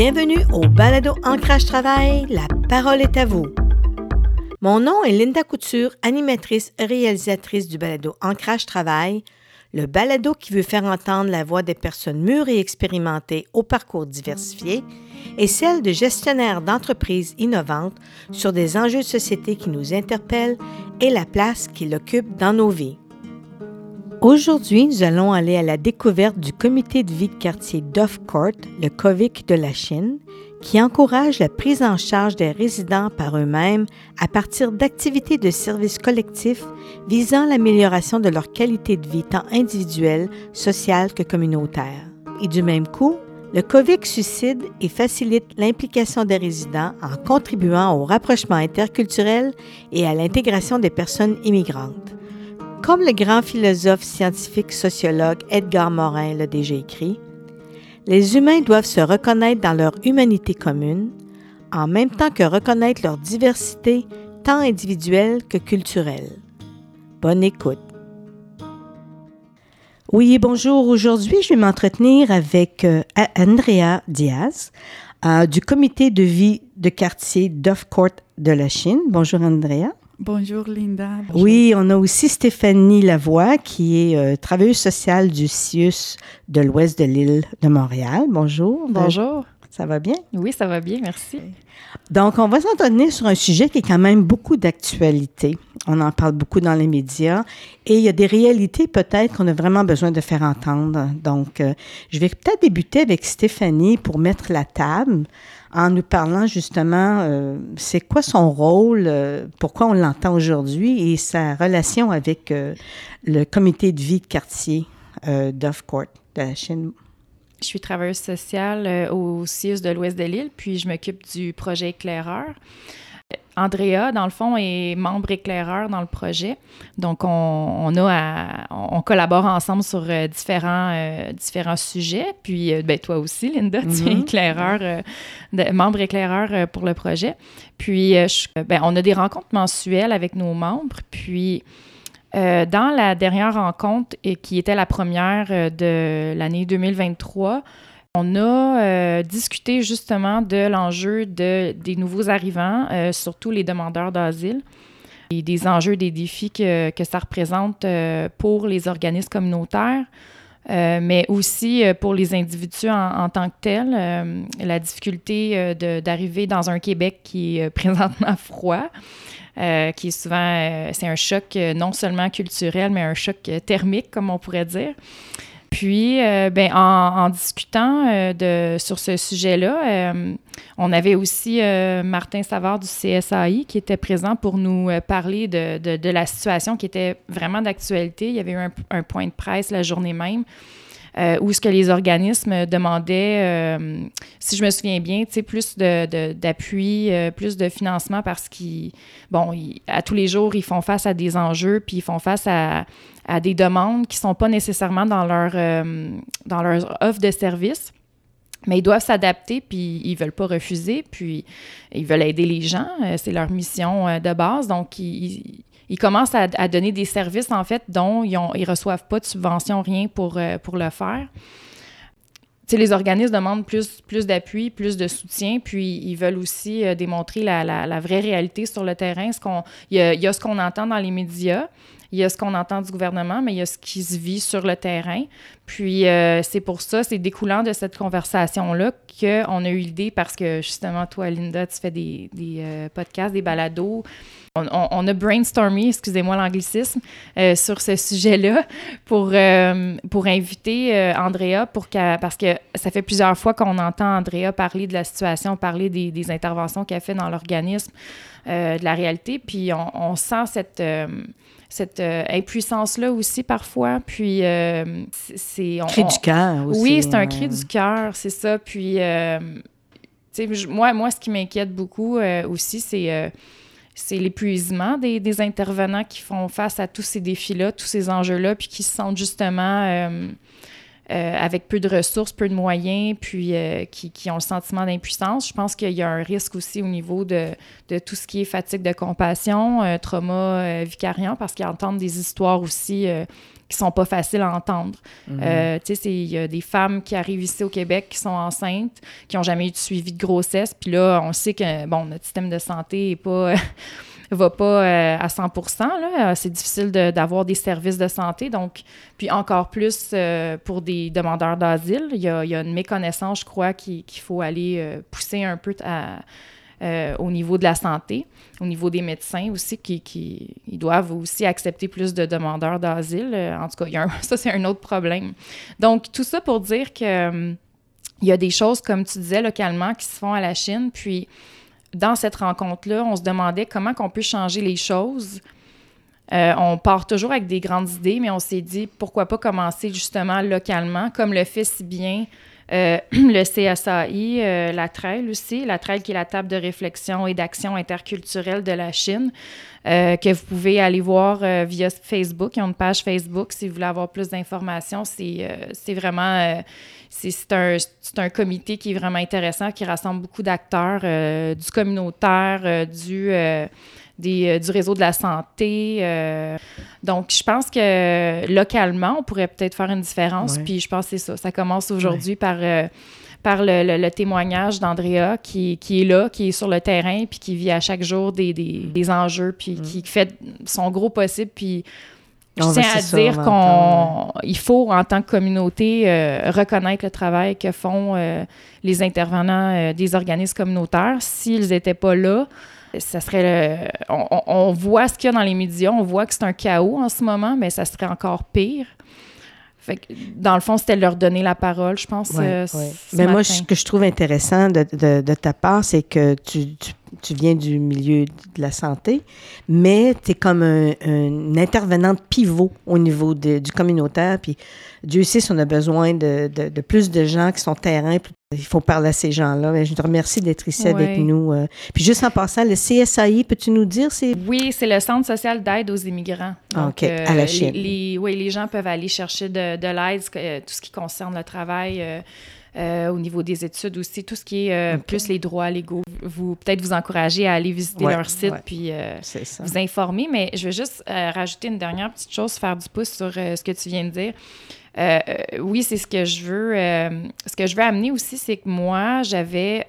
Bienvenue au Balado Ancrage Travail. La parole est à vous. Mon nom est Linda Couture, animatrice et réalisatrice du Balado Ancrage Travail, le balado qui veut faire entendre la voix des personnes mûres et expérimentées au parcours diversifié et celle de gestionnaires d'entreprises innovantes sur des enjeux de société qui nous interpellent et la place qu'ils occupent dans nos vies. Aujourd'hui, nous allons aller à la découverte du comité de vie de quartier Court, le COVIC de la Chine, qui encourage la prise en charge des résidents par eux-mêmes à partir d'activités de services collectifs visant l'amélioration de leur qualité de vie tant individuelle, sociale que communautaire. Et du même coup, le COVIC suscite et facilite l'implication des résidents en contribuant au rapprochement interculturel et à l'intégration des personnes immigrantes. Comme le grand philosophe scientifique sociologue Edgar Morin l'a déjà écrit, les humains doivent se reconnaître dans leur humanité commune, en même temps que reconnaître leur diversité tant individuelle que culturelle. Bonne écoute. Oui, bonjour. Aujourd'hui, je vais m'entretenir avec euh, Andrea Diaz euh, du comité de vie de quartier Court de la Chine. Bonjour, Andrea. Bonjour Linda. Oui, on a aussi Stéphanie Lavoie qui est euh, travailleuse sociale du CIUS de l'ouest de l'île de Montréal. Bonjour. Bonjour. Ça va bien? Oui, ça va bien, merci. Donc, on va s'en tenir sur un sujet qui est quand même beaucoup d'actualité. On en parle beaucoup dans les médias et il y a des réalités peut-être qu'on a vraiment besoin de faire entendre. Donc, euh, je vais peut-être débuter avec Stéphanie pour mettre la table en nous parlant justement, euh, c'est quoi son rôle, euh, pourquoi on l'entend aujourd'hui et sa relation avec euh, le comité de vie de quartier Court de la Chine? Je suis travailleuse sociale au CIUS de l'Ouest de l'île, puis je m'occupe du projet éclaireur. Andrea, dans le fond, est membre éclaireur dans le projet. Donc, on, a on collabore ensemble sur euh, différents, euh, différents sujets. Puis, euh, ben, toi aussi, Linda, tu es mm-hmm. éclaireur, membre éclaireur pour le projet. Puis, ben, on a des rencontres mensuelles avec nos membres. Puis, dans la dernière rencontre, et qui était la première de l'année 2023, on a euh, discuté justement de l'enjeu de, des nouveaux arrivants, euh, surtout les demandeurs d'asile, et des enjeux, des défis que, que ça représente euh, pour les organismes communautaires, mais aussi pour les individus en, tant que tels. la difficulté d'arriver dans un Québec qui est présentement froid. qui est souvent, c'est un choc non seulement culturel, mais un choc thermique, comme on pourrait dire. Puis, euh, ben, en, discutant euh, de, sur ce sujet-là, euh, on avait aussi Martin Savard du CSAI qui était présent pour nous parler de, de, la situation qui était vraiment d'actualité. Il y avait eu un, un, point de presse la journée même euh, où ce que les organismes demandaient, euh, si je me souviens bien, plus d'appui, de, euh, plus de financement parce qu'ils, bon, à tous les jours, ils font face à des enjeux, puis ils font face à, à des demandes qui ne sont pas nécessairement dans leur, dans leur offre de service. Mais ils doivent s'adapter, puis ils ne veulent pas refuser, puis ils veulent aider les gens. C'est leur mission de base. Donc, ils, ils commencent à, donner des services, en fait, dont ils ne reçoivent pas de subvention, rien pour, euh, pour le faire. sais, les organismes demandent plus, plus d'appui, plus de soutien, puis ils veulent aussi euh, démontrer la, vraie réalité sur le terrain. Il y a ce qu'on entend dans les médias, il y a ce qu'on entend du gouvernement, mais il y a ce qui se vit sur le terrain. Puis euh, c'est pour ça, c'est découlant de cette conversation-là qu'on a eu l'idée, parce que justement, toi, Linda, tu fais des, des podcasts, des balados on, a brainstormé, excusez-moi l'anglicisme, euh, sur ce sujet-là pour, euh, pour inviter euh, Andrea pour parce que ça fait plusieurs fois qu'on entend Andrea parler de la situation, parler des, interventions qu'elle fait dans l'organisme, de la réalité, puis on, sent cette cette impuissance-là aussi parfois. Puis c'est. Cri du cœur aussi. Oui, c'est un cri du cœur, c'est ça. Puis, moi, moi, ce qui m'inquiète beaucoup aussi, c'est c'est l'épuisement des, intervenants qui font face à tous ces défis-là, tous ces enjeux-là, puis qui se sentent justement euh, avec peu de ressources, peu de moyens, puis qui, qui, ont le sentiment d'impuissance. Je pense qu'il y a un risque aussi au niveau de, de tout ce qui est fatigue de compassion, trauma vicariant, parce qu'ils entendent des histoires aussi qui sont pas faciles à entendre. Mhm. Euh, tu sais, il y a des femmes qui arrivent ici au Québec qui sont enceintes, qui n'ont jamais eu de suivi de grossesse. Puis là, on sait que, bon, notre système de santé est pas... va pas euh, à 100 là. C'est difficile d'avoir des services de santé. Donc, puis encore plus euh, pour des demandeurs d'asile, il y a, y a, une méconnaissance, je crois, qu'il faut aller pousser un peu euh, au niveau de la santé, au niveau des médecins aussi, qui, qui doivent aussi accepter plus de demandeurs d'asile. Euh, en tout cas, ça, c'est un autre problème. Donc, tout ça pour dire que euh, il y a des choses, comme tu disais, localement, qui se font à la Chine. Puis, dans cette rencontre-là, on se demandait comment on peut changer les choses. on part toujours avec des grandes idées, mais on s'est dit pourquoi pas commencer justement localement, comme le fait si bien euh, le CSAI, euh, la TRAIL aussi, la TRAIL qui est la table de réflexion et d'action interculturelle de la Chine, euh, que vous pouvez aller voir via Facebook. Ils ont une page Facebook si vous voulez avoir plus d'informations. C'est vraiment... c'est un, un, comité qui est vraiment intéressant, qui rassemble beaucoup d'acteurs du communautaire, du euh, du réseau de la santé. Euh. donc, je pense que localement, on pourrait peut-être faire une différence. Puis je pense que c'est ça. Ça commence aujourd'hui par, euh, par le, témoignage d'Andrea qui, qui, est là, qui est sur le terrain, puis qui vit à chaque jour des, des, des enjeux, puis mm. qui fait son gros possible. Puis je tiens à dire qu'il faut, en tant que communauté, reconnaître le travail que font les intervenants des organismes communautaires. S'ils n'étaient pas là, ça serait on, voit ce qu'il y a dans les médias, on voit que c'est un chaos en ce moment, mais ça serait encore pire. Fait dans le fond, c'était leur donner la parole, je pense. Euh, mais moi, ce que je trouve intéressant de, de, ta part, c'est que tu, tu, viens du milieu de la santé, mais tu es comme un, un, intervenante pivot au niveau de, du communautaire. Puis Dieu sait si on a besoin de, de, plus de gens qui sont terrain, il faut parler à ces gens-là. Je te remercie d'être ici avec nous. Euh. Puis juste en passant, le CSAI, peux-tu nous dire? c'est? Oui, c'est le Centre social d'aide aux immigrants. Ah, OK, à la euh, Chine. Les, oui, les gens peuvent aller chercher de, de l'aide, euh, tout ce qui concerne le travail. au niveau des études aussi, tout ce qui est plus les droits légaux. Vous peut-être vous encourager à aller visiter leur site puis vous informer. Mais je veux juste rajouter une dernière petite chose, faire du pouce sur ce que tu viens de dire. Euh, euh, oui, c'est ce que je veux. Euh, ce que je veux amener aussi, c'est que moi, j'avais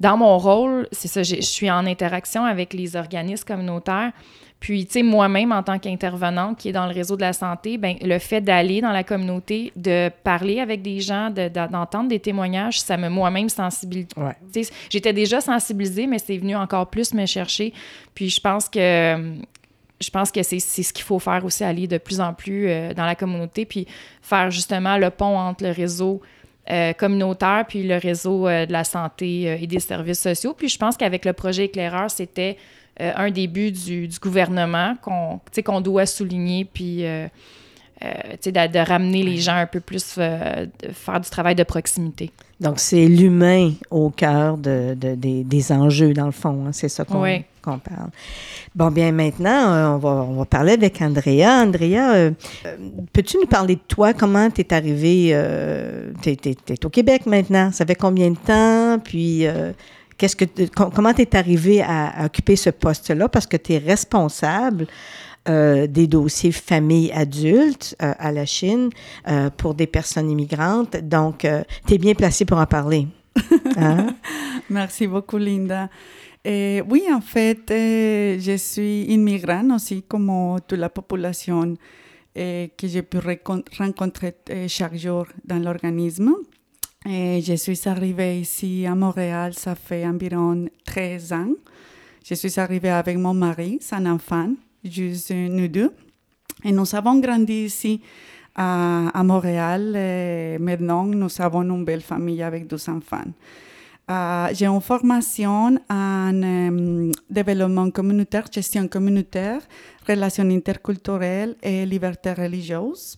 dans mon rôle, c'est ça, je suis en interaction avec les organismes communautaires. Puis, tu sais, moi-même, en tant qu'intervenante qui est dans le réseau de la santé, ben, le fait d'aller dans la communauté, de parler avec des gens, d'entendre des témoignages, ça me moi-même sensibilise. J'étais déjà sensibilisée, mais c'est venu encore plus me chercher. Puis, je pense que je pense que c'est ce qu'il faut faire aussi, aller de plus en plus euh, dans la communauté, puis faire justement le pont entre le réseau euh, communautaire puis le réseau euh, de la santé et des services sociaux. Puis je pense qu'avec le projet éclaireur, c'était un début du, du gouvernement qu'on qu'on doit souligner, puis de, de, ramener les gens un peu plus, faire du travail de proximité. Donc, c'est l'humain au cœur de, de, des, enjeux, dans le fond. Hein, c'est ça qu'on parle. Bon, bien, maintenant, euh, on, va, on va parler avec Andrea. Andrea, euh, euh, peux-tu nous parler de toi? Comment tu es arrivée? tu es, au Québec maintenant? Ça fait combien de temps? Puis, qu'est-ce que, comment tu es arrivée à, à, occuper ce poste-là? Parce que tu es responsable euh, des dossiers famille adulte euh, à la Chine euh, pour des personnes immigrantes. Donc, tu es bien placée pour en parler. Hein? Merci beaucoup, Linda. Et oui, en fait, je suis immigrante aussi, comme toute la population que j'ai pu rencontrer chaque jour dans l'organisme. je suis arrivée ici à Montréal, ça fait environ 13 ans. Je suis arrivée avec mon mari, son enfant, juste nous deux. Et nous avons grandi ici à, à Montréal. Et maintenant, nous avons une belle famille avec deux enfants. Uh, j'ai une formation en um, développement communautaire, gestion communautaire, relations interculturelles et liberté religieuse.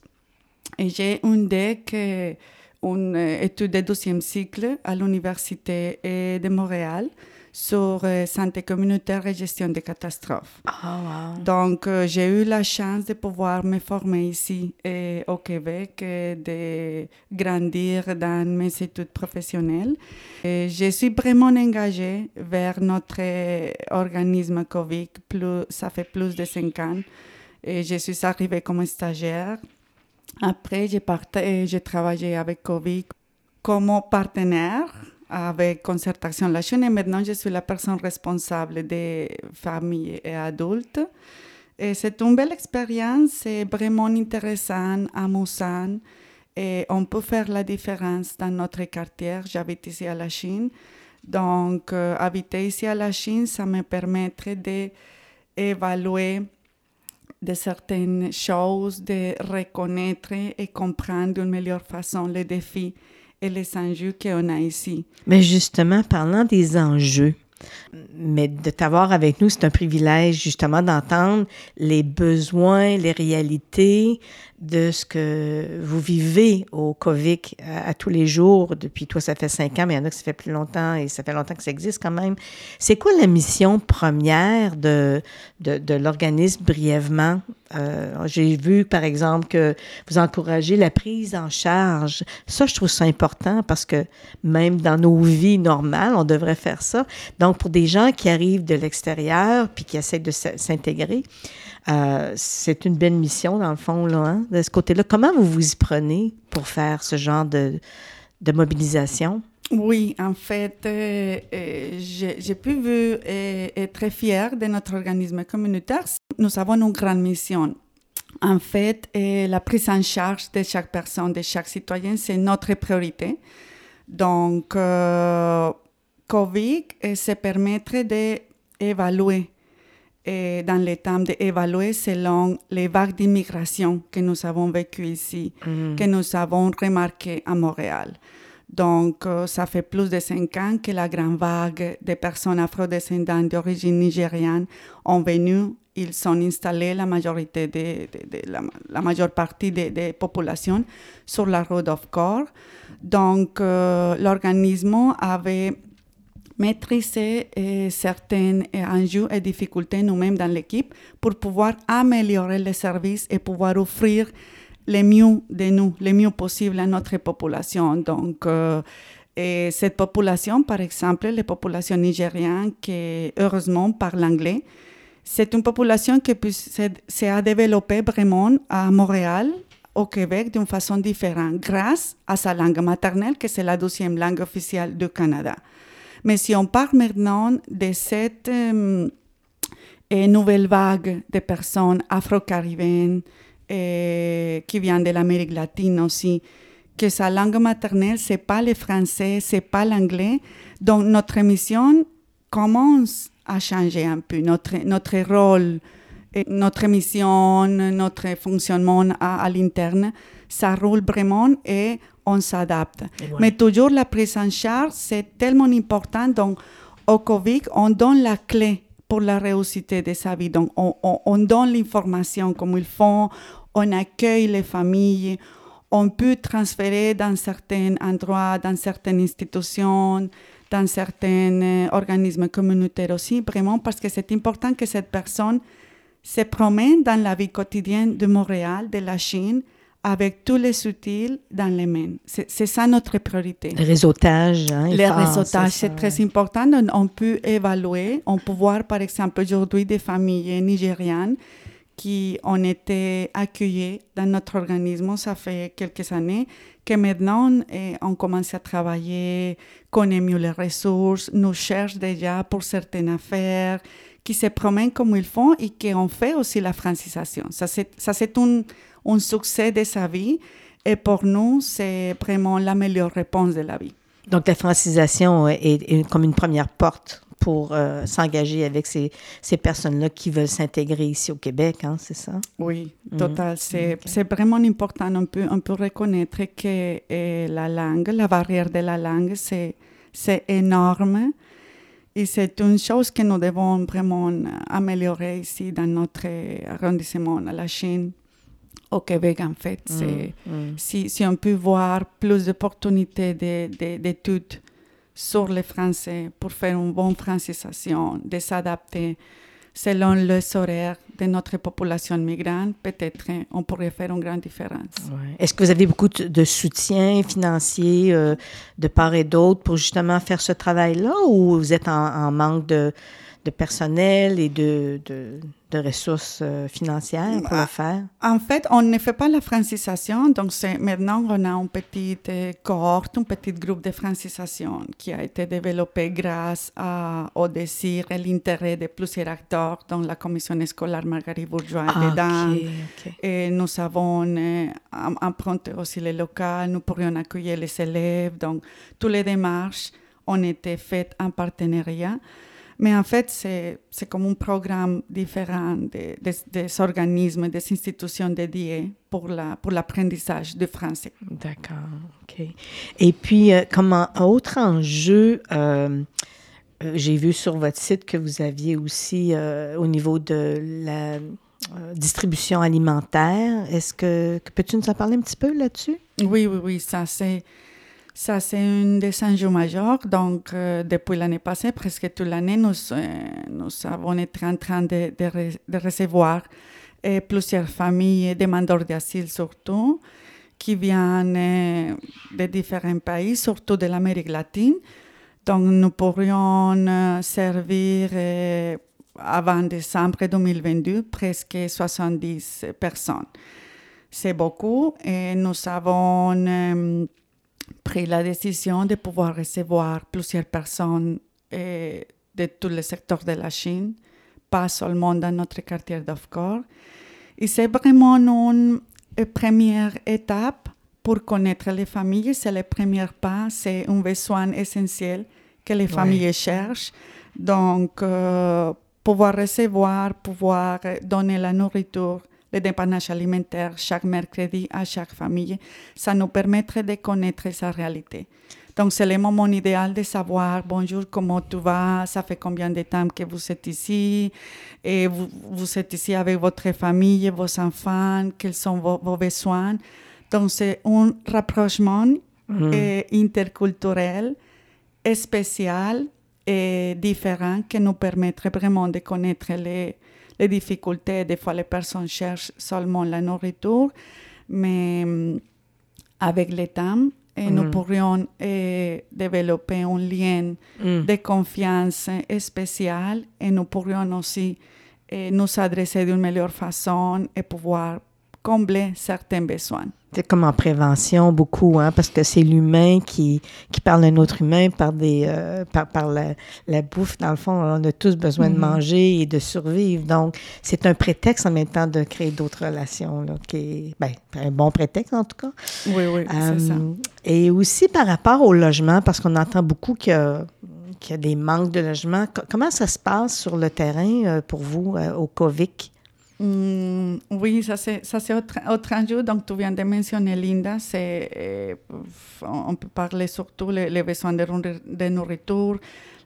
Et j'ai une DEC, une étude de deuxième cycle à l'Université de Montréal sur euh, santé communautaire et gestion des catastrophes. Ah, wow. Donc, euh, j'ai eu la chance de pouvoir me former ici euh, au Québec, et de grandir dans mes études professionnelles. Et je suis vraiment engagée vers notre organisme COVID. Plus, ça fait plus de cinq ans. Et je suis arrivée comme stagiaire. Après, j'ai, j'ai travaillé avec COVID comme partenaire avec Concertation La Chaîne et maintenant je suis la personne responsable des familles et adultes. Et c'est une belle expérience, c'est vraiment intéressant, amusant et on peut faire la différence dans notre quartier. J'habite ici à la Chine. Donc, habiter ici à la Chine, ça me permettrait d'évaluer de certaines choses, de reconnaître et comprendre d'une meilleure façon les défis et les enjeux qu'on a ici. Mais justement, parlant des enjeux, mais de t'avoir avec nous, c'est un privilège justement d'entendre les besoins, les réalités de ce que vous vivez au COVID à, à, tous les jours. Depuis toi, ça fait cinq ans, mais il y en a que ça fait plus longtemps et ça fait longtemps que ça existe quand même. C'est quoi la mission première de, de, de l'organisme brièvement? Euh, J'ai vu, par exemple, que vous encouragez la prise en charge. Ça, je trouve ça important parce que même dans nos vies normales, on devrait faire ça. Donc, pour des gens qui arrivent de l'extérieur puis qui essaient de s'intégrer, euh, c'est une belle mission, dans le fond, là, hein, de ce côté-là. Comment vous vous y prenez pour faire ce genre de, mobilisation? Oui, en fait, euh, euh, j'ai pu être très fière de notre organisme communautaire. Nous avons une grande mission. En fait, la prise en charge de chaque personne, de chaque citoyen, c'est notre priorité. Donc, COVID, se permettrait d'évaluer et dans le temps d'évaluer selon les vagues d'immigration que nous avons vécues ici, mm -hmm. que nous avons remarquées à Montréal. Donc, euh, ça fait plus de cinq ans que la grande vague de personnes afrodescendantes d'origine nigériane ont venu. Ils sont installés, la majorité de, de, de la, la, majeure partie des de populations, sur la route of Core. Donc, euh, l'organisme avait maîtriser euh, certains enjeux et difficultés nous-mêmes dans l'équipe pour pouvoir améliorer les services et pouvoir offrir le mieux de nous, le mieux possible à notre population. Donc, euh, et cette population, par exemple, les populations nigériennes qui, heureusement, parlent anglais, c'est une population qui s'est développée vraiment à Montréal, au Québec, d'une façon différente, grâce à sa langue maternelle, que c'est la deuxième langue officielle du Canada. Mais si on parle maintenant de cette euh, nouvelle vague de personnes afro-caribéennes euh, qui viennent de l'Amérique latine aussi, que sa langue maternelle, c'est pas le français, c'est pas l'anglais. Donc, notre mission commence à changer un peu, notre, notre rôle, notre mission, notre fonctionnement à, à l'interne, ça roule vraiment et on s'adapte. Mais toujours la prise en charge, c'est tellement important. Donc, au COVID, on donne la clé pour la réussite de sa vie. Donc, on, on, on donne l'information comme il faut, on accueille les familles, on peut transférer dans certains endroits, dans certaines institutions, dans certains euh, organismes communautaires aussi, vraiment parce que c'est important que cette personne se promène dans la vie quotidienne de Montréal, de la Chine, avec tous les outils dans les mains. C'est ça notre priorité. Le réseautage. Hein, le réseautage, c'est très important. On peut évaluer, on peut voir par exemple aujourd'hui des familles nigérianes qui ont été accueillies dans notre organisme, ça fait quelques années, que maintenant eh, on commence à travailler, connaît mieux les ressources, nous cherche déjà pour certaines affaires, qui se promènent comme ils font et qui ont fait aussi la francisation. Ça, c'est un un succès de sa vie. Et pour nous, c'est vraiment la meilleure réponse de la vie. Donc, la francisation est, est comme une première porte pour euh, s'engager avec ces, ces personnes-là qui veulent s'intégrer ici au Québec, hein, c'est ça? Oui, total. C'est okay. vraiment important. On peut, on peut reconnaître que eh, la langue, la barrière de la langue, c'est énorme. Et c'est une chose que nous devons vraiment améliorer ici dans notre arrondissement, à la Chine au Québec, en fait. Mm. Si, si, on peut voir plus d'opportunités d'études sur le français pour faire une bonne francisation, de s'adapter selon les horaires de notre population migrante, peut-être on pourrait faire une grande différence. Est-ce que vous avez beaucoup de soutien financier euh, de part et d'autre pour justement faire ce travail-là ou vous êtes en manque de, de personnel et de, de, de ressources euh, financières pour le faire? En fait, on ne fait pas la francisation. Donc, maintenant, on a une petite euh, cohorte, un petit groupe de francisation qui a été développé grâce à, au désir et l'intérêt de plusieurs acteurs, dont la commission scolaire Marguerite Bourgeois ah, dedans. Et nous avons euh, emprunté aussi les locaux, nous pourrions accueillir les élèves. Donc, toutes les démarches ont été faites en partenariat. Mais en fait, c'est comme un programme différent des, des, organismes, des institutions dédiées pour l'apprentissage la, pour du français. D'accord, OK. Et puis, euh, comme un autre enjeu, euh, euh, j'ai vu sur votre site que vous aviez aussi au niveau de la distribution alimentaire. Est-ce que, que peux-tu nous en parler un petit peu là-dessus? Oui, oui, oui, ça c'est ça, c'est un des enjeux majeurs. Donc, euh, depuis l'année passée, presque toute l'année, nous, euh, nous avons été en train de, recevoir euh, plusieurs familles demandeurs d'asile surtout, qui viennent de différents pays, surtout de l'Amérique latine. Donc, nous pourrions servir avant décembre 2022 presque 70 personnes. C'est beaucoup et nous avons pris la décision de pouvoir recevoir plusieurs personnes eh, de tous les secteurs de la Chine, pas seulement dans notre quartier d'Ofcor. Et c'est vraiment une première étape pour connaître les familles. C'est le premier pas, c'est un besoin essentiel que les familles cherchent. Donc, euh, pouvoir recevoir, pouvoir donner la nourriture le dépannage alimentaire chaque mercredi à chaque famille. Ça nous permettrait de connaître sa réalité. Donc, c'est le moment idéal de savoir, bonjour, comment tu vas, ça fait combien de temps que vous êtes ici, et vous, vous êtes ici avec votre famille, vos enfants, quels sont vos, besoins. Donc, c'est un rapprochement mm. interculturel spécial et différent qui nous permettrait vraiment de connaître les, les difficultés. Des fois, les personnes cherchent seulement la nourriture, mais mm, avec le temps, et nous mm. pourrions eh, développer un lien mm. de confiance spécial et nous pourrions aussi eh, nous adresser d'une meilleure façon et pouvoir combler certains besoins. C'est comme en prévention beaucoup, hein, parce que c'est l'humain qui, qui parle à un autre humain par, des, euh, par, par la, la, bouffe. Dans le fond, on a tous besoin de mm-hmm. manger et de survivre. Donc, c'est un prétexte en même temps de créer d'autres relations, là, qui est ben, un bon prétexte en tout cas. Oui, oui, c'est ça. Euh, et aussi par rapport au logement, parce qu'on entend beaucoup qu'il y y a des manques de logement. Comment ça se passe sur le terrain euh, pour vous au COVIC? Mm, oui, ça c'est, autre, autre enjeu. Donc, tu viens de mentionner, Linda, eh, on peut parler surtout les, besoins de, nourriture,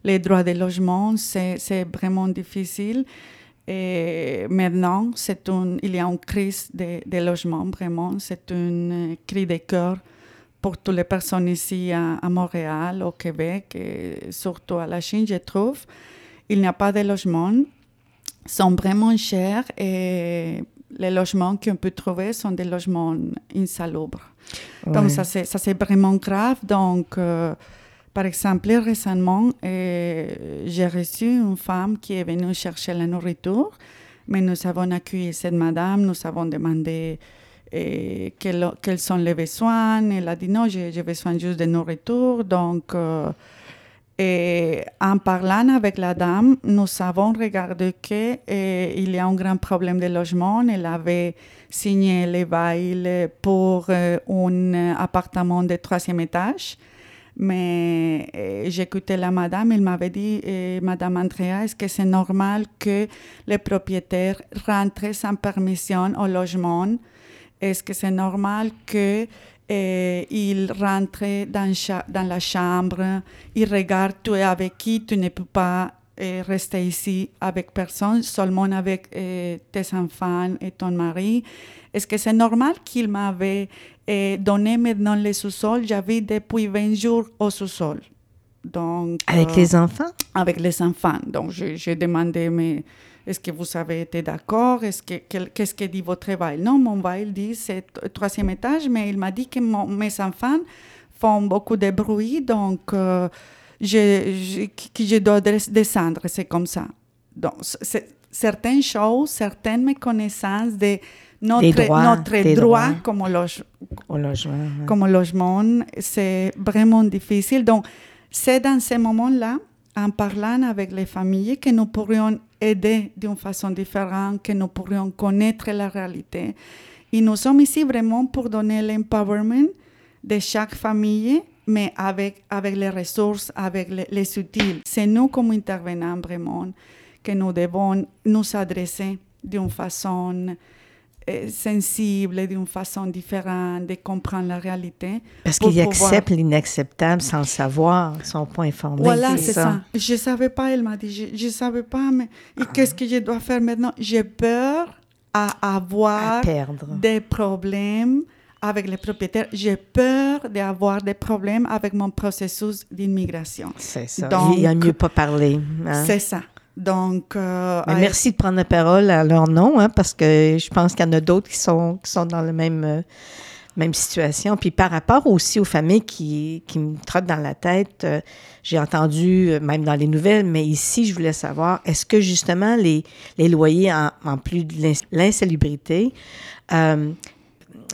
les droits de logement, c'est, vraiment difficile. Et maintenant, il y a une crise de, de logement, vraiment. C'est un cri de cœur pour toutes les personnes ici à, à, Montréal, au Québec, et surtout à la Chine, je trouve. Il n'y a pas de logement sont vraiment chers et les logements qu'on peut trouver sont des logements insalubres. Donc, ça, c'est vraiment grave. Donc, euh, par exemple, récemment, euh, j'ai reçu une femme qui est venue chercher la nourriture, mais nous avons accueilli cette madame, nous avons demandé euh, quels, sont les besoins. Elle a dit non, j'ai besoin juste de nourriture. Donc, et en parlant avec la dame, nous avons regardé qu'il eh, y a un grand problème de logement. Elle avait signé les bails pour eh, un appartement de troisième étage. Mais eh, j'écoutais la madame, elle m'avait dit, Madame Andrea, est-ce que c'est normal que les propriétaires rentrent sans permission au logement? Est-ce que c'est normal que et il rentre dans, dans, la chambre, il regarde tu es avec qui, tu ne peux pas eh, rester ici avec personne, seulement avec eh, tes enfants et ton mari. Est-ce que c'est normal qu'il m'avait eh, donné maintenant le sous-sol? J'avais depuis 20 jours au sous-sol. Donc, avec euh, les enfants? Avec les enfants. Donc, j'ai demandé, mais est-ce que vous avez été d'accord? Est-ce que, qu'est-ce que dit votre bail? Non, mon bail dit c'est le troisième étage, mais il m'a dit que mes enfants font beaucoup de bruit, donc euh, je, que je dois descendre, c'est comme ça. Donc, certaines choses, certaines méconnaissances de notre droit notre droit, comme, logement, comme logement, c'est vraiment difficile. Donc, c'est dans ces moments-là, en parlant avec les familles, que nous pourrions aider d'une façon différente, que nous pourrions connaître la réalité. Et nous sommes ici vraiment pour donner l'empowerment de chaque famille, mais avec, avec les ressources, avec les, outils. C'est nous comme intervenants vraiment que nous devons nous adresser d'une façon sensible, d'une façon différente, de comprendre la réalité. Parce qu'ils acceptent l'inacceptable sans le savoir, sont pas informés. Voilà, c'est ça. Je ne savais pas, elle m'a dit, je ne savais pas, mais qu'est-ce que je dois faire maintenant? J'ai peur à avoir des problèmes avec les propriétaires. J'ai peur d'avoir des problèmes avec mon processus d'immigration. C'est ça. Donc, Il n'y a mieux pas parler. Hein. C'est ça. Donc, euh, merci de prendre la parole à leur nom, hein, parce que je pense qu'il y en a d'autres qui sont, qui sont dans la même, euh, même situation. Puis par rapport aussi aux familles qui, qui me trottent dans la tête, euh, j'ai entendu, même dans les nouvelles, mais ici, je voulais savoir, est-ce que justement les, les loyers, en, en plus de l'insalubrité,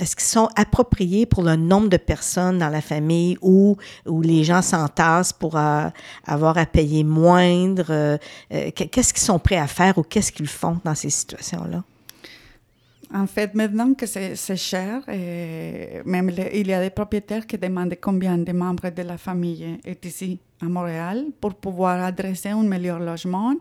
est-ce qu'ils sont appropriés pour le nombre de personnes dans la famille où, où les gens s'entassent pour euh, avoir à payer moindre? Euh, euh, qu'est-ce qu'ils sont prêts à faire ou qu'est-ce qu'ils font dans ces situations-là? En fait, maintenant que c'est cher, même il y a des propriétaires qui demandent combien de membres de la famille est ici à Montréal pour pouvoir adresser un meilleur logement.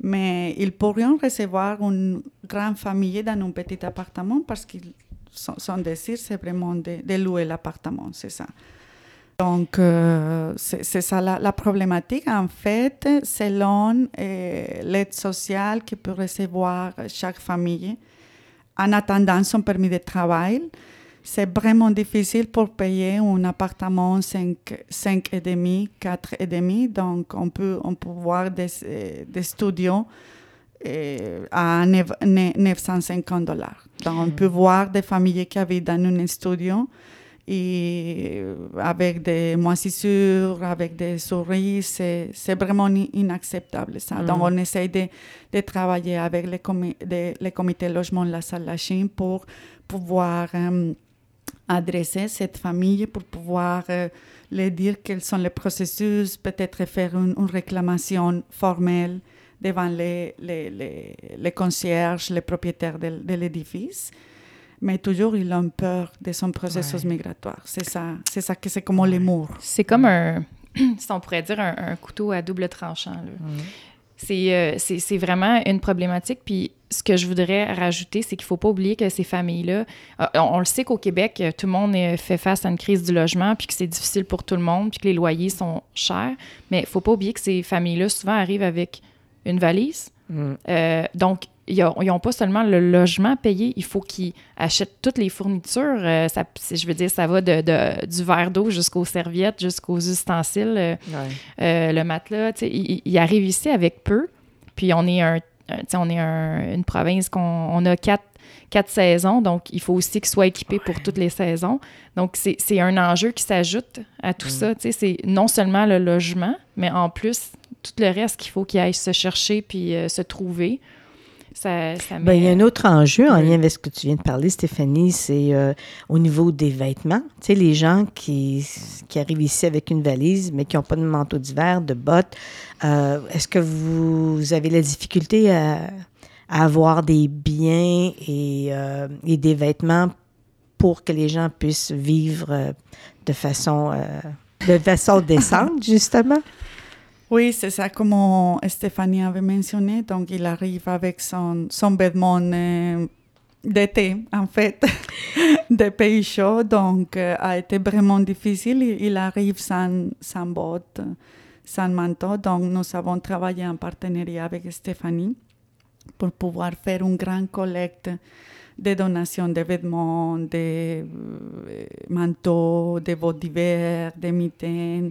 Mais ils pourraient recevoir une grande famille dans un petit appartement parce qu'ils son, désir, c'est vraiment de, louer l'appartement, c'est ça. Donc, euh, c'est ça la, problématique. En fait, selon euh, l'aide sociale que peut recevoir chaque famille, en attendant son permis de travail, c'est vraiment difficile pour payer un appartement 5, 5 et demi, 4 et demi. Donc, on peut, on peut voir des, euh, des studios à 950 dollars. Donc, on peut voir des familles qui habitent dans un studio et avec des moisissures, avec des souris, c'est vraiment inacceptable. Ça. Donc, mm. on essaie de, de, travailler avec les, de, les comités logement La Salle La Chine pour pouvoir euh, adresser cette famille, pour pouvoir euh, leur dire quels sont les processus, peut-être faire une, une réclamation formelle devant les, les, les, les concierges, les propriétaires de, de l'édifice. Mais toujours, ils ont peur de son processus migratoire. C'est ça, c'est ça que c'est comme ouais. les murs. C'est comme un, si on pourrait dire, un, couteau à double tranchant. Euh, c'est, c'est, vraiment une problématique. Puis ce que je voudrais rajouter, c'est qu'il ne faut pas oublier que ces familles-là, euh, on, le sait qu'au Québec, euh, tout le monde fait face à une crise du logement, puis que c'est difficile pour tout le monde, puis que les loyers sont chers. Mais il ne faut pas oublier que ces familles-là, souvent, arrivent avec une valise. Mm. Euh, donc, ils n'ont pas seulement le logement payé, il faut qu'ils achètent toutes les fournitures. Euh, ça, je veux dire, ça va de, du verre d'eau jusqu'aux serviettes, jusqu'aux ustensiles, euh, le matelas. Ils, ils, arrivent ici avec peu. Puis on est, un, on est une province qu'on on a quatre, quatre saisons, donc il faut aussi qu'ils soient équipés pour toutes les saisons. Donc c'est un enjeu qui s'ajoute à tout mm. ça. C'est non seulement le logement, mais en plus tout le reste qu'il faut qu'il aille se chercher puis euh, se trouver. Ça, ça ben, il y a un autre enjeu en lien avec ce que tu viens de parler, Stéphanie, c'est euh, au niveau des vêtements. Tu sais, les gens qui, qui arrivent ici avec une valise, mais qui n'ont pas de manteau d'hiver, de bottes, euh, est-ce que vous avez la difficulté à, avoir des biens et, et, des vêtements pour que les gens puissent vivre de façon, de façon décente, justement? Oui, c'est ça comme Stéphanie avait mentionné. Donc, il arrive avec son, son vêtement euh, d'été, en fait, de pays chauds. Donc, euh, a été vraiment difficile. Il arrive sans, sans bottes, sans manteau. Donc, nous avons travaillé en partenariat avec Stéphanie pour pouvoir faire une grande collecte de donations de vêtements, de euh, manteaux, de bottes d'hiver, de mitaines,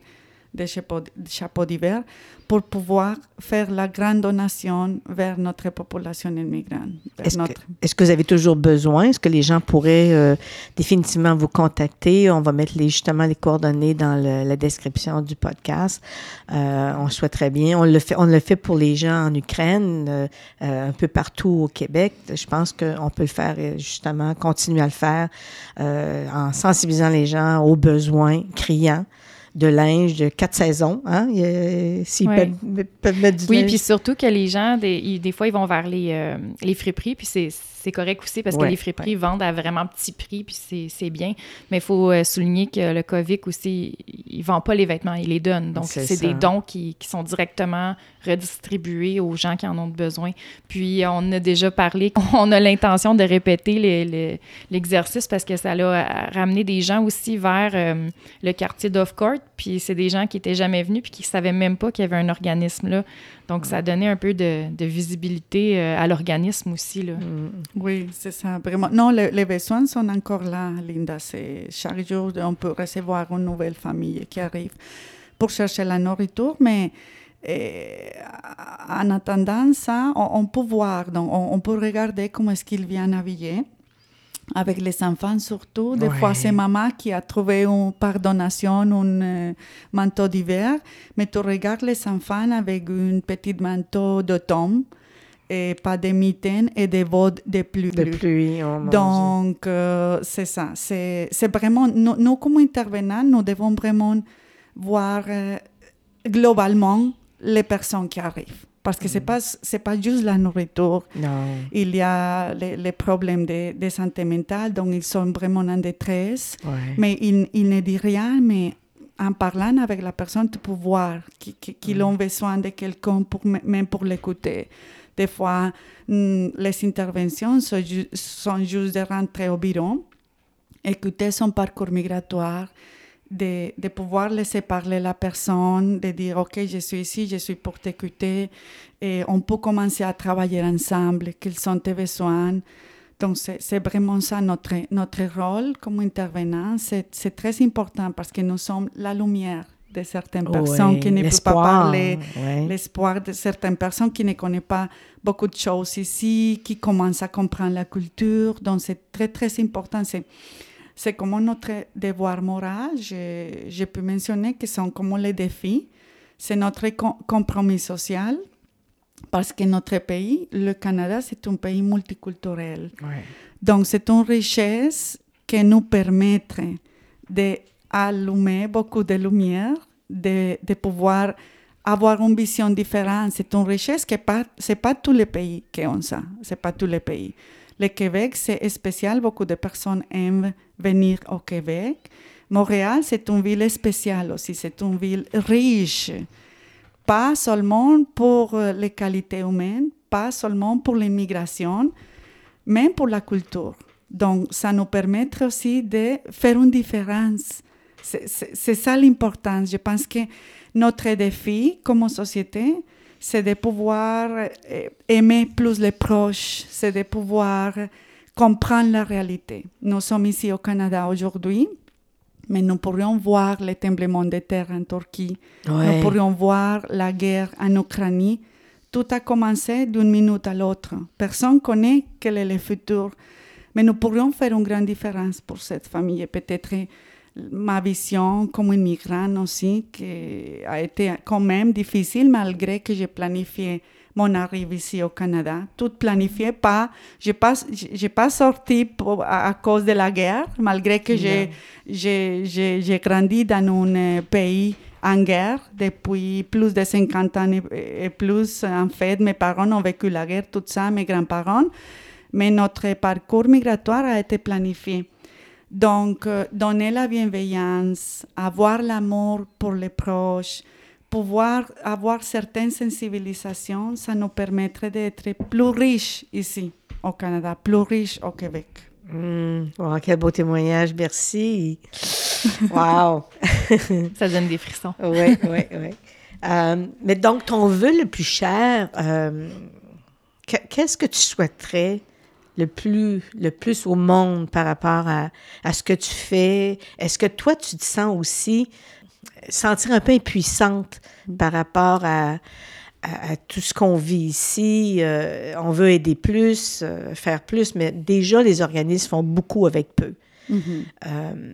des chapeaux, chapeaux d'hiver pour pouvoir faire la grande donation vers notre population immigrante. Est-ce notre... que, est que, vous avez toujours besoin? Est-ce que les gens pourraient euh, définitivement vous contacter? On va mettre les, justement les coordonnées dans le, la description du podcast. Euh, on souhaiterait bien. On le fait, on le fait pour les gens en Ukraine, euh, un peu partout au Québec. Je pense qu'on peut le faire justement, continuer à le faire en sensibilisant les gens aux besoins criants de linge de quatre saisons, hein? S'ils peuvent, mettre du Oui, puis surtout que les gens, des, des, fois, ils vont vers les, euh, les friperies, puis c'est c'est correct aussi parce que les friperies vendent à vraiment petit prix, puis c'est bien. Mais il faut euh, souligner que le COVID aussi, il ne vend pas les vêtements, il les donne. Donc, c'est des dons qui, qui, sont directement redistribués aux gens qui en ont besoin. Puis, on a déjà parlé qu'on a l'intention de répéter l'exercice parce que ça a ramené des gens aussi vers euh, le quartier d'Off-Court. Puis, c'est des gens qui n'étaient jamais venus puis qui ne savaient même pas qu'il y avait un organisme là. Donc, ça a donné un peu de, de visibilité euh, à l'organisme aussi. Là. Mm. Oui, c'est ça, vraiment. Non, les besoins sont encore là, Linda. Chaque jour, on peut recevoir une nouvelle famille qui arrive pour chercher la nourriture, mais eh, en attendant ça, on, peut voir, donc on, peut regarder comment est-ce qu'ils viennent habiller avec les enfants surtout. Des fois, c'est maman qui a trouvé une, par donation un euh, manteau d'hiver, mais tu regardes les enfants avec un petit manteau d'automne et pas de mitaines et des bottes de pluie. De pluie, oh Donc, euh, c'est ça. C'est vraiment, nous, comme intervenants, nous devons vraiment voir euh, globalement les personnes qui arrivent. Parce que ce n'est mm. pas, pas juste la nourriture. Non. Il y a les, problèmes de, de, santé mentale, donc ils sont vraiment en détresse. Mais ils, ils ne disent rien, mais en parlant avec la personne, tu peux voir qu'ils mm. ont besoin de quelqu'un pour, même pour l'écouter. Des fois, mm, les interventions sont, juste de rentrer au bureau, écouter son parcours migratoire, de, de, pouvoir laisser parler la personne, de dire, OK, je suis ici, je suis pour t'écouter, et on peut commencer à travailler ensemble, quels sont tes besoins. Donc, c'est vraiment ça notre, notre rôle comme intervenant. C'est très important parce que nous sommes la lumière de certaines personnes qui ne peuvent pas parler, l'espoir de certaines personnes qui ne connaissent pas beaucoup de choses ici, qui commencent à comprendre la culture. Donc, c'est très, très important. C'est comme notre devoir moral. Je, je, peux mentionner que sont comme les défis. C'est notre compromis social parce que notre pays, le Canada, c'est un pays multiculturel. Donc, c'est une richesse qui nous permettrait de allumer beaucoup de lumière, de, de pouvoir avoir une vision différente. C'est une richesse que ce n'est pas tous les pays qui ont ça. Ce pas tous les pays. Le Québec, c'est spécial. Beaucoup de personnes aiment venir au Québec. Montréal, c'est une ville spéciale aussi. C'est une ville riche. Pas seulement pour euh, les qualités humaines, pas seulement pour l'immigration, mais pour la culture. Donc, ça nous permet aussi de faire une différence c'est ça l'importance. Je pense que notre défi comme société, c'est de pouvoir euh, aimer plus les proches, c'est de pouvoir comprendre la réalité. Nous sommes ici au Canada aujourd'hui, mais nous pourrions voir le tremblement de terre en Turquie, nous pourrions voir la guerre en Ukraine. Tout a commencé d'une minute à l'autre. Personne ne connaît quel est le futur, mais nous pourrions faire une grande différence pour cette famille. Peut-être ma vision comme immigrante aussi, qui a été quand même difficile malgré que j'ai planifié mon arrivée ici au Canada. Tout planifié, pas, je n'ai pas, pas sorti à, cause de la guerre, malgré que j'ai, j'ai, grandi dans un pays en guerre depuis plus de 50 ans et plus. En fait, mes parents ont vécu la guerre, tout ça, mes grands-parents. Mais notre parcours migratoire a été planifié. Donc, euh, donner la bienveillance, avoir l'amour pour les proches, pouvoir avoir certaines sensibilisations, ça nous permettrait d'être plus riches ici au Canada, plus riches au Québec. Mmh. quel beau témoignage, merci. wow! ça donne des frissons. oui, oui, oui. Euh, mais donc, ton vœu le plus cher, euh, qu'est-ce que tu souhaiterais le plus, le plus au monde par rapport à, à ce que tu fais? Est-ce que toi, tu te sens aussi sentir un peu impuissante par rapport à, à, tout ce qu'on vit ici. Euh, on veut aider plus, euh, faire plus, mais déjà, les organismes font beaucoup avec peu. Mm-hmm. Euh,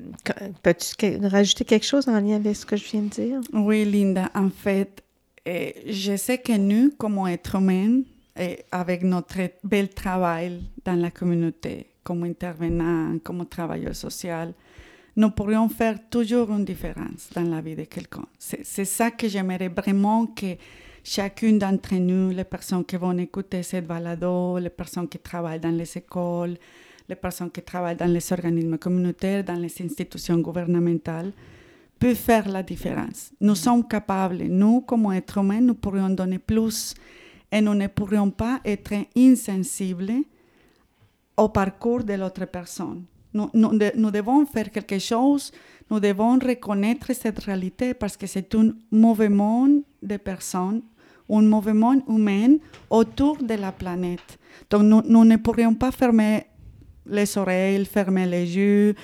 peux-tu rajouter quelque chose en lien avec ce que je viens de dire? Oui, Linda. En fait, je sais que nous, comme êtres humains, avec notre bel travail dans la communauté, comme intervenant, comme travailleur social, nous pourrions faire toujours une différence dans la vie de quelqu'un. C'est ça que j'aimerais vraiment que chacune d'entre nous, les personnes qui vont écouter cette balado, les personnes qui travaillent dans les écoles, les personnes qui travaillent dans les organismes communautaires, dans les institutions gouvernementales, peuvent faire la différence. Nous sommes capables, nous, comme êtres humains, nous pourrions donner plus et nous ne pourrions pas être insensibles au parcours de l'autre personne. Nous, devons faire quelque chose, nous devons reconnaître cette réalité parce que c'est un mouvement de personnes, un mouvement humain autour de la planète. Donc nous, ne pourrions pas fermer les oreilles, fermer les yeux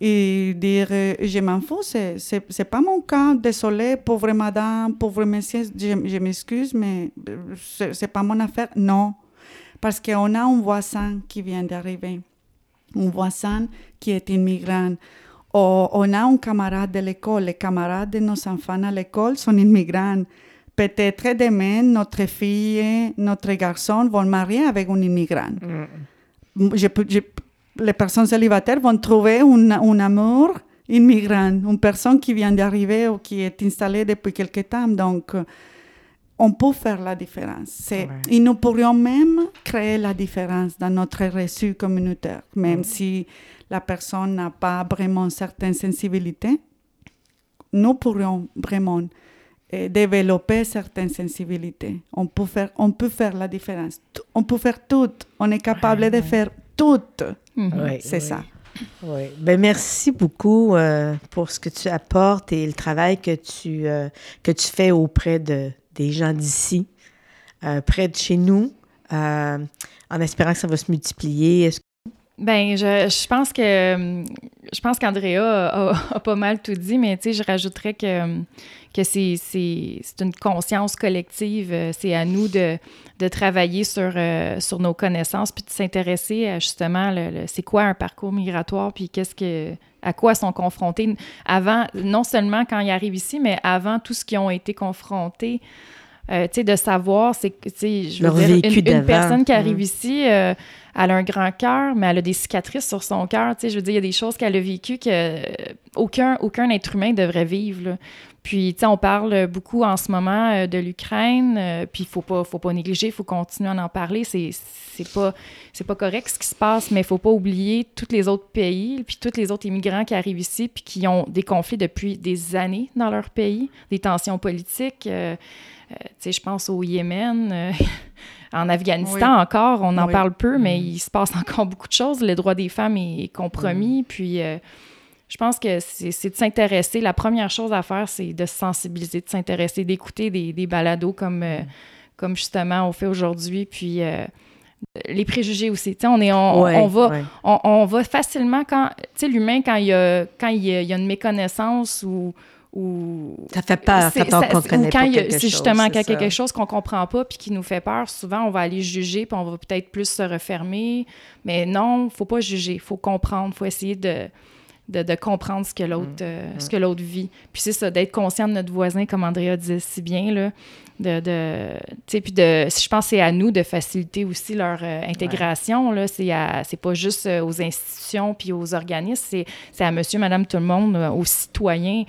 et dire je m'en fous, c'est, c'est, pas mon cas, désolé, pauvre madame, pauvre monsieur, je, m'excuse, mais c'est, c'est pas mon affaire. Non, parce qu'on a un voisin qui vient d'arriver un voisin qui est immigrant. O on a un camarade de l'école. Les camarades de nos enfants à l'école sont immigrants. Peut-être demain, notre fille, notre garçon vont marier avec un immigrant. Mm. Je, je, les personnes célibataires vont trouver un, un amour immigrant, une personne qui vient d'arriver ou qui est installée depuis quelque temps. Donc, on peut faire la différence. Et nous pourrions même créer la différence dans notre reçu communautaire, même si la personne n'a pas vraiment certaines sensibilités. Nous pourrions vraiment eh, développer certaines sensibilités. On peut, faire, on peut faire la différence. On peut faire tout. On est capable de faire tout. Mhm. C'est ça. Oui. Ben, merci beaucoup euh, pour ce que tu apportes et le travail que tu, euh, que tu fais auprès de, des gens d'ici, euh, près de chez nous, euh, en espérant que ça va se multiplier. Ben, je, je, pense que je pense qu'Andrea a, pas mal tout dit, mais tu sais, je rajouterais que, que c'est, une conscience collective. C'est à nous de, de travailler sur, euh, sur nos connaissances puis de s'intéresser à justement le, c'est quoi un parcours migratoire puis qu'est-ce que à quoi sont confrontés avant, non seulement quand ils arrivent ici, mais avant tout ce qu'ils ont été confrontés. Euh, tu sais, de savoir, c'est je veux dire, une, personne qui arrive ici, euh, elle a un grand cœur, mais elle a des cicatrices sur son cœur, tu sais, je veux dire, il y a des choses qu'elle a vécues que euh, aucun, aucun être humain devrait vivre, Puis, tu sais, on parle beaucoup en ce moment de l'Ukraine, puis il faut pas, faut pas négliger, il faut continuer à en parler, c'est c'est pas c'est pas correct ce qui se passe, mais il faut pas oublier tous les autres pays, puis tous les autres immigrants qui arrivent ici, puis qui ont des conflits depuis des années dans leur pays, des tensions politiques. Euh, euh, tu sais, je pense au Yémen, euh, en Afghanistan encore, on en parle peu, mais mm. il se passe encore beaucoup de choses. Le droit des femmes est compromis, mm. puis je pense que c'est de s'intéresser. La première chose à faire, c'est de se sensibiliser, de s'intéresser, d'écouter des, des, balados comme, mm. comme justement on fait aujourd'hui, puis les préjugés aussi. on, est, on, va, on, va facilement quand, tu sais, l'humain, quand il y a, quand il y a, une méconnaissance ou, ou ça fait peur quand on connaît pas quelque chose. C'est justement quand il y a quelque chose qu'on comprend pas puis qui nous fait peur. Souvent, on va aller juger puis on va peut-être plus se refermer. Mais non, faut pas juger, faut comprendre, faut essayer de de, comprendre ce que l'autre mm. euh, ce que l'autre vit. Puis c'est ça, d'être conscient de notre voisin, comme Andrea disait si bien, là, de, de puis de, je pense que c'est à nous de faciliter aussi leur euh, intégration, là, c'est, c'est pas juste euh, aux institutions puis aux organismes, c'est, c'est à monsieur, madame, tout le monde, aux citoyens,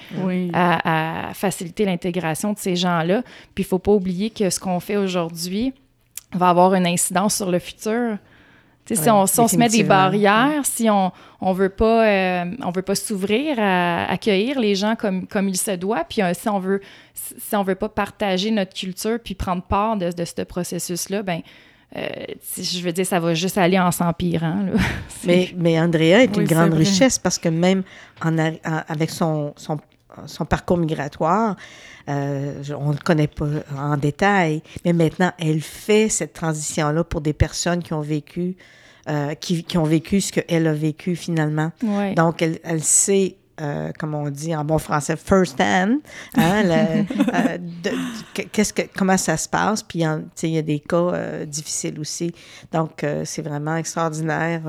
à, à, faciliter l'intégration de ces gens-là. Puis il faut pas oublier que ce qu'on fait aujourd'hui va avoir une incidence sur le futur si, on, se met des barrières, si on on veut pas euh, on veut pas s'ouvrir à accueillir les gens comme, comme il se doit, puis euh, si on veut si on veut pas partager notre culture puis prendre part de, de ce processus-là, ben euh, je veux dire, ça va juste aller en s'empirant. mais, mais Andrea est une grande richesse parce que même en, avec son, son, son parcours migratoire, euh, on ne le connaît pas en détail, mais maintenant, elle fait cette transition-là pour des personnes qui ont vécu, euh, qui, qui, ont vécu ce qu'elle a vécu finalement. Donc, elle, elle sait euh, comme on dit en bon français, first hand. Hein, euh, qu'est-ce que, comment ça se passe? Puis, il y a des cas euh, difficiles aussi. Donc, c'est vraiment extraordinaire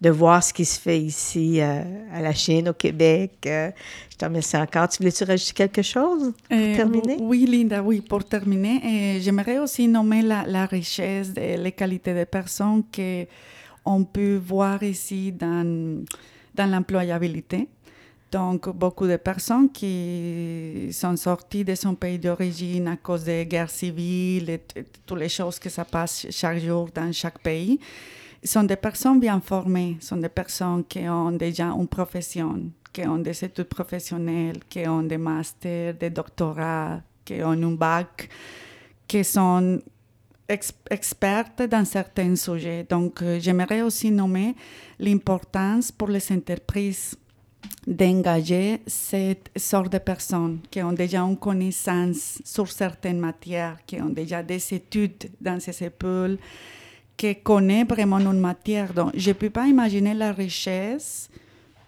de voir ce qui se fait ici à la Chine, au Québec. je te remercie encore. Tu voulais-tu rajouter quelque chose pour terminer? Oui, Linda, oui. Pour terminer, j'aimerais aussi nommer la, la richesse et les qualités des personnes qu'on peut voir ici dans, dans l'employabilité. Donc, beaucoup de personnes qui sont sorties de son pays d'origine à cause des guerres civiles et toutes les choses que ça passe chaque jour dans chaque pays sont des personnes bien formées, sont des personnes qui ont déjà une profession, qui ont des études professionnelles, qui ont des masters, des doctorats, qui ont un bac, qui sont expertes dans certains sujets. Donc, euh, j'aimerais aussi nommer l'importance pour les entreprises d'engager cette sorte de personnes qui ont déjà une connaissance sur certaines matières, qui ont déjà des études dans ces épaules, qui connaissent vraiment une matière. Donc, je ne peux pas imaginer la richesse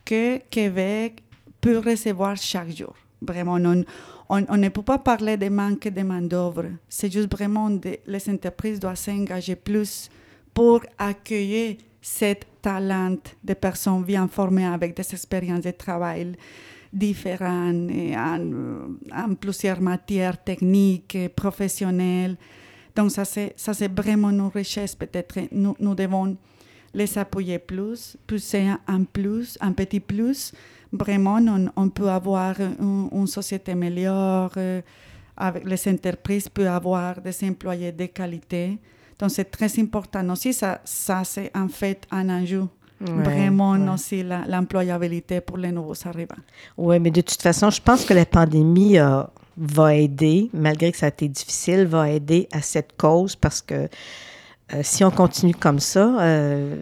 que Québec peut recevoir chaque jour. Vraiment, on, on, ne peut pas parler de manque de main-d'œuvre. C'est juste vraiment que les entreprises doivent s'engager plus pour accueillir cette talent de personnes bien formées avec des expériences de travail différentes en, plusieurs matières techniques, professionnelles. Donc ça c'est, vraiment une richesse. Peut-être nous, nous devons les appuyer plus, pousser un plus, un petit plus. Vraiment, on, peut avoir une, société meilleure, euh, avec les entreprises peuvent avoir des employés de qualité. Donc, c'est très important aussi. Ça, ça c'est en fait un enjeu. vraiment aussi l'employabilité pour les nouveaux arrivants. Oui, mais de toute façon, je pense que la pandémie va aider, malgré que ça a été difficile, va aider à cette cause parce que euh, si on continue comme ça, euh,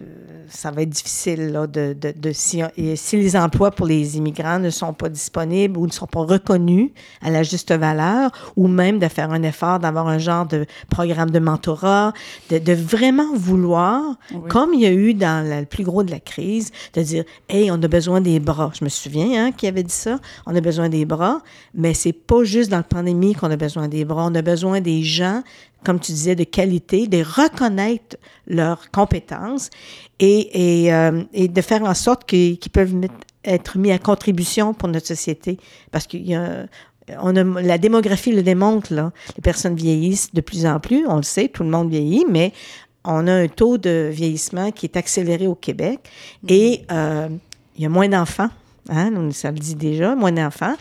ça va être difficile là, de, de, de si, si, les emplois pour les immigrants ne sont pas disponibles ou ne sont pas reconnus à la juste valeur, ou même de faire un effort d'avoir un genre de programme de mentorat, de, de vraiment vouloir, comme il y a eu dans le plus gros de la crise, de dire, hey, on a besoin des bras. Je me souviens hein, qui avait dit ça. On a besoin des bras, mais c'est pas juste dans la pandémie qu'on a besoin des bras. On a besoin des gens comme tu disais, de qualité, de reconnaître leurs compétences et, euh, de faire en sorte qu'ils peuvent être mis à contribution pour notre société. Parce qu'il y a, on a, la démographie le démontre, là. Les personnes vieillissent de plus en plus, on le sait, tout le monde vieillit, mais on a un taux de vieillissement qui est accéléré au Québec et euh, il y a moins d'enfants. Hein, ça le dit déjà, moins d'enfants.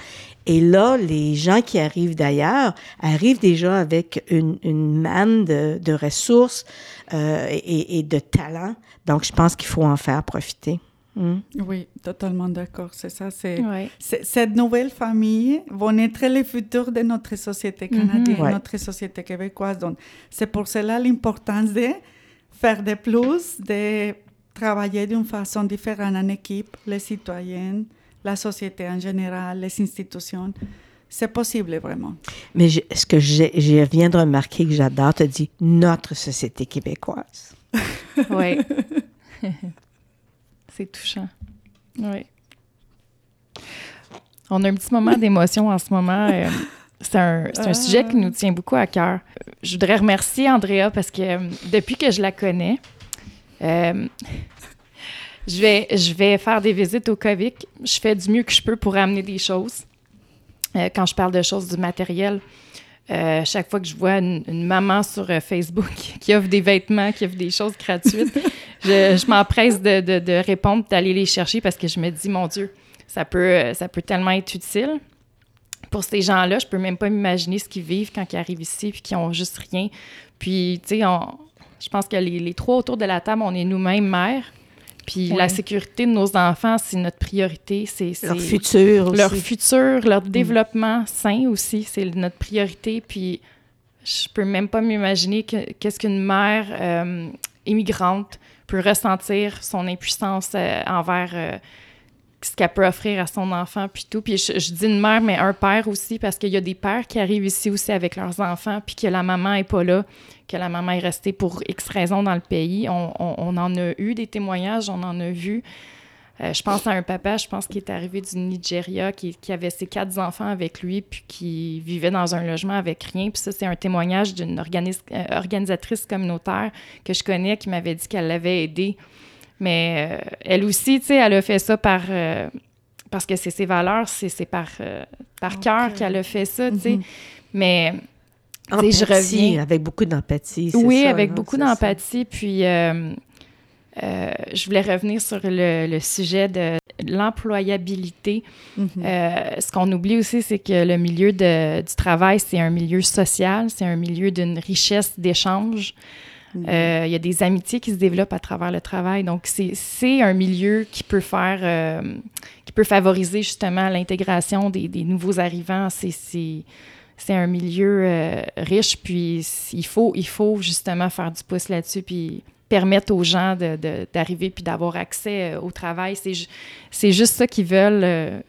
Et là, les gens qui arrivent d'ailleurs arrivent déjà avec une, une manne de, de ressources euh, et, et, de talents. Donc, je pense qu'il faut en faire profiter. Hmm? Oui, totalement d'accord. C'est ça. C'est, cette nouvelle famille va être le futur de notre société mhm. canadienne, notre société québécoise. Donc, c'est pour cela l'importance de faire des plus, de travailler d'une façon différente en équipe, les citoyens, la société en général, les institutions. C'est possible vraiment. Mais ce que je viens de remarquer que j'adore, tu dit notre société québécoise. oui. C'est touchant. Oui. On a un petit moment d'émotion en ce moment. Euh, c'est un, un, sujet qui nous tient beaucoup à cœur. Je voudrais remercier Andrea parce que euh, depuis que je la connais, euh, je vais, je vais faire des visites au COVID. Je fais du mieux que je peux pour amener des choses. Euh, quand je parle de choses du matériel, euh, chaque fois que je vois une, maman sur euh, Facebook qui offre des vêtements, qui offre des choses gratuites, je, m'empresse de, de, de, répondre, d'aller les chercher parce que je me dis, mon Dieu, ça peut, ça peut tellement être utile. Pour ces gens-là, je peux même pas m'imaginer ce qu'ils vivent quand ils arrivent ici puis qu'ils ont juste rien. Puis, tu sais, je pense que les, les, trois autour de la table, on est nous-mêmes mères. Puis la sécurité de nos enfants, c'est notre priorité. C'est leur futur Leur futur, leur mm. développement sain aussi, c'est notre priorité. Puis je peux même pas m'imaginer qu'est-ce qu'une mère euh, immigrante peut ressentir son impuissance euh, envers euh, ce qu'elle peut offrir à son enfant, puis tout. Puis je, dis une mère, mais un père aussi, parce qu'il y a des pères qui arrivent ici aussi avec leurs enfants, puis que la maman est pas là, que la maman est restée pour X raisons dans le pays. On, on, en a eu des témoignages, on en a vu. Euh, je pense à un papa, je pense, qui est arrivé du Nigeria, qui, qui, avait ses quatre enfants avec lui, puis qui vivait dans un logement avec rien. Puis ça, c'est un témoignage d'une euh, organisatrice communautaire que je connais qui m'avait dit qu'elle l'avait aidé. Mais euh, elle aussi, tu sais, elle a fait ça par... parce que c'est ses valeurs, c'est par, par cœur qu'elle a fait ça, tu sais. Mm-hmm. Mais... Empathie, je reviens. avec beaucoup d'empathie. Oui, avec beaucoup d'empathie. Puis euh, je voulais revenir sur le, sujet de l'employabilité. Mm-hmm. Euh, ce qu'on oublie aussi, c'est que le milieu du travail, c'est un milieu social, c'est un milieu d'une richesse d'échange. Mm-hmm. Euh, il y a des amitiés qui se développent à travers le travail. Donc, c'est un milieu qui peut faire, qui peut favoriser justement l'intégration des, des, nouveaux arrivants. C'est un milieu riche, puis il faut, il faut justement faire du pouce là-dessus, puis permettre aux gens d'arriver puis d'avoir accès euh, au travail. C'est juste ça qu'ils veulent euh,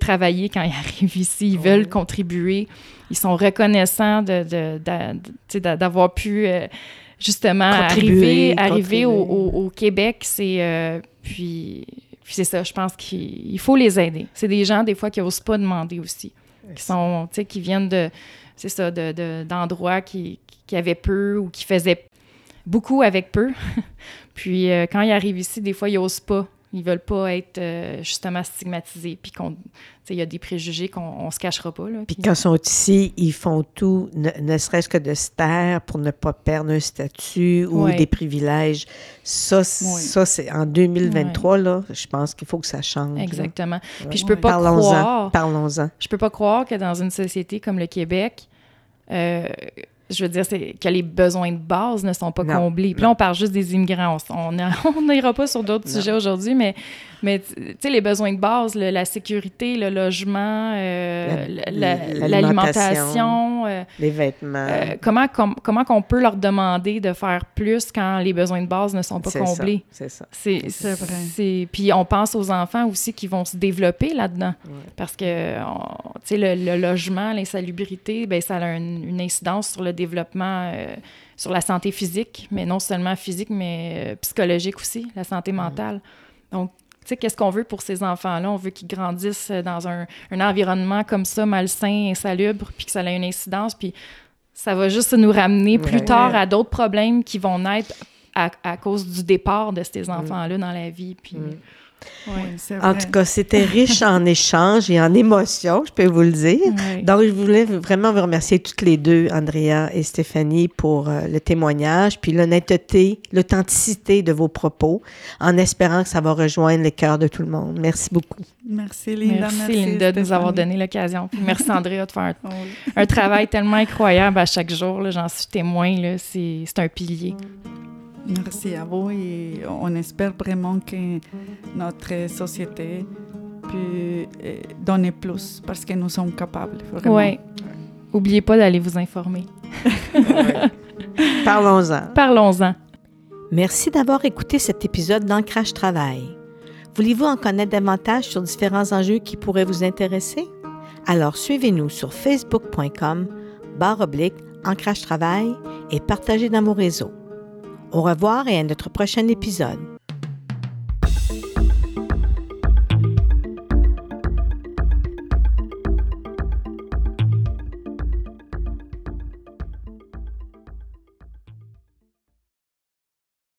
travailler quand ils arrivent ici. Ils veulent contribuer. Ils sont reconnaissants d'avoir pu euh, justement arriver, arriver au, Québec. C'est puis, puis c'est ça, je pense qu'il faut les aider. C'est des gens, des fois, qui n'osent pas demander aussi. Qui sont, qui viennent de, c'est ça, d'endroits de, qui, qui avaient peu ou qui faisaient beaucoup avec peu. puis euh, quand ils arrivent ici, des fois, ils n'osent pas. Ils veulent pas être euh, justement stigmatisés. Puis il y a des préjugés qu'on ne se cachera pas. Là, puis, quand ils sont ici, ils font tout, ne, serait-ce que de se taire pour ne pas perdre un statut ou des privilèges. Ça, ça c'est en 2023, là, je pense qu'il faut que ça change. Exactement. Puis je peux pas croire... Parlons-en. Je peux pas croire que dans une société comme le Québec, euh, je veux dire, c'est que les besoins de base ne sont pas comblés. Puis là, on parle juste des immigrants. On n'ira pas sur d'autres sujets aujourd'hui, mais mais tu sais, les besoins de base, la sécurité, le logement, euh, l'alimentation, euh, les vêtements. Euh, comment comment qu'on peut leur demander de faire plus quand les besoins de base ne sont pas comblés? C'est ça. C'est vrai. Puis on pense aux enfants aussi qui vont se développer là-dedans. Parce que, tu sais, le, logement, l'insalubrité, ben ça a une, incidence sur le développement sur la santé physique, mais non seulement physique, mais psychologique aussi, la santé mentale. Donc, sais, qu'est-ce qu'on veut pour ces enfants-là? On veut qu'ils grandissent dans un, environnement comme ça, malsain, insalubre, puis que ça ait une incidence, puis ça va juste nous ramener plus tard à d'autres problèmes qui vont naître à, cause du départ de ces enfants-là dans la vie. Puis, mm en tout cas, c'était riche en échanges et en émotions, je peux vous le dire. Donc, je voulais vraiment vous remercier toutes les deux, Andrea et Stéphanie, pour euh, le témoignage, puis l'honnêteté, l'authenticité de vos propos, en espérant que ça va rejoindre les cœurs de tout le monde. Merci beaucoup. Merci, Linda. Merci, Linda, de nous avoir donné l'occasion. Merci, Andrea, de faire un, travail tellement incroyable à chaque jour. J'en suis témoin. C'est un pilier. Merci à vous et on espère vraiment que notre société peut eh, donner plus parce que nous sommes capables. Oui. Oubliez pas d'aller vous informer. Parlons-en. Parlons-en. Merci d'avoir écouté cet épisode d'Ancrage Travail. Voulez-vous en connaître davantage sur différents enjeux qui pourraient vous intéresser? Alors suivez-nous sur facebook.com barre oblique Ancrage Travail et partagez dans vos réseaux. Au revoir et à notre prochain épisode.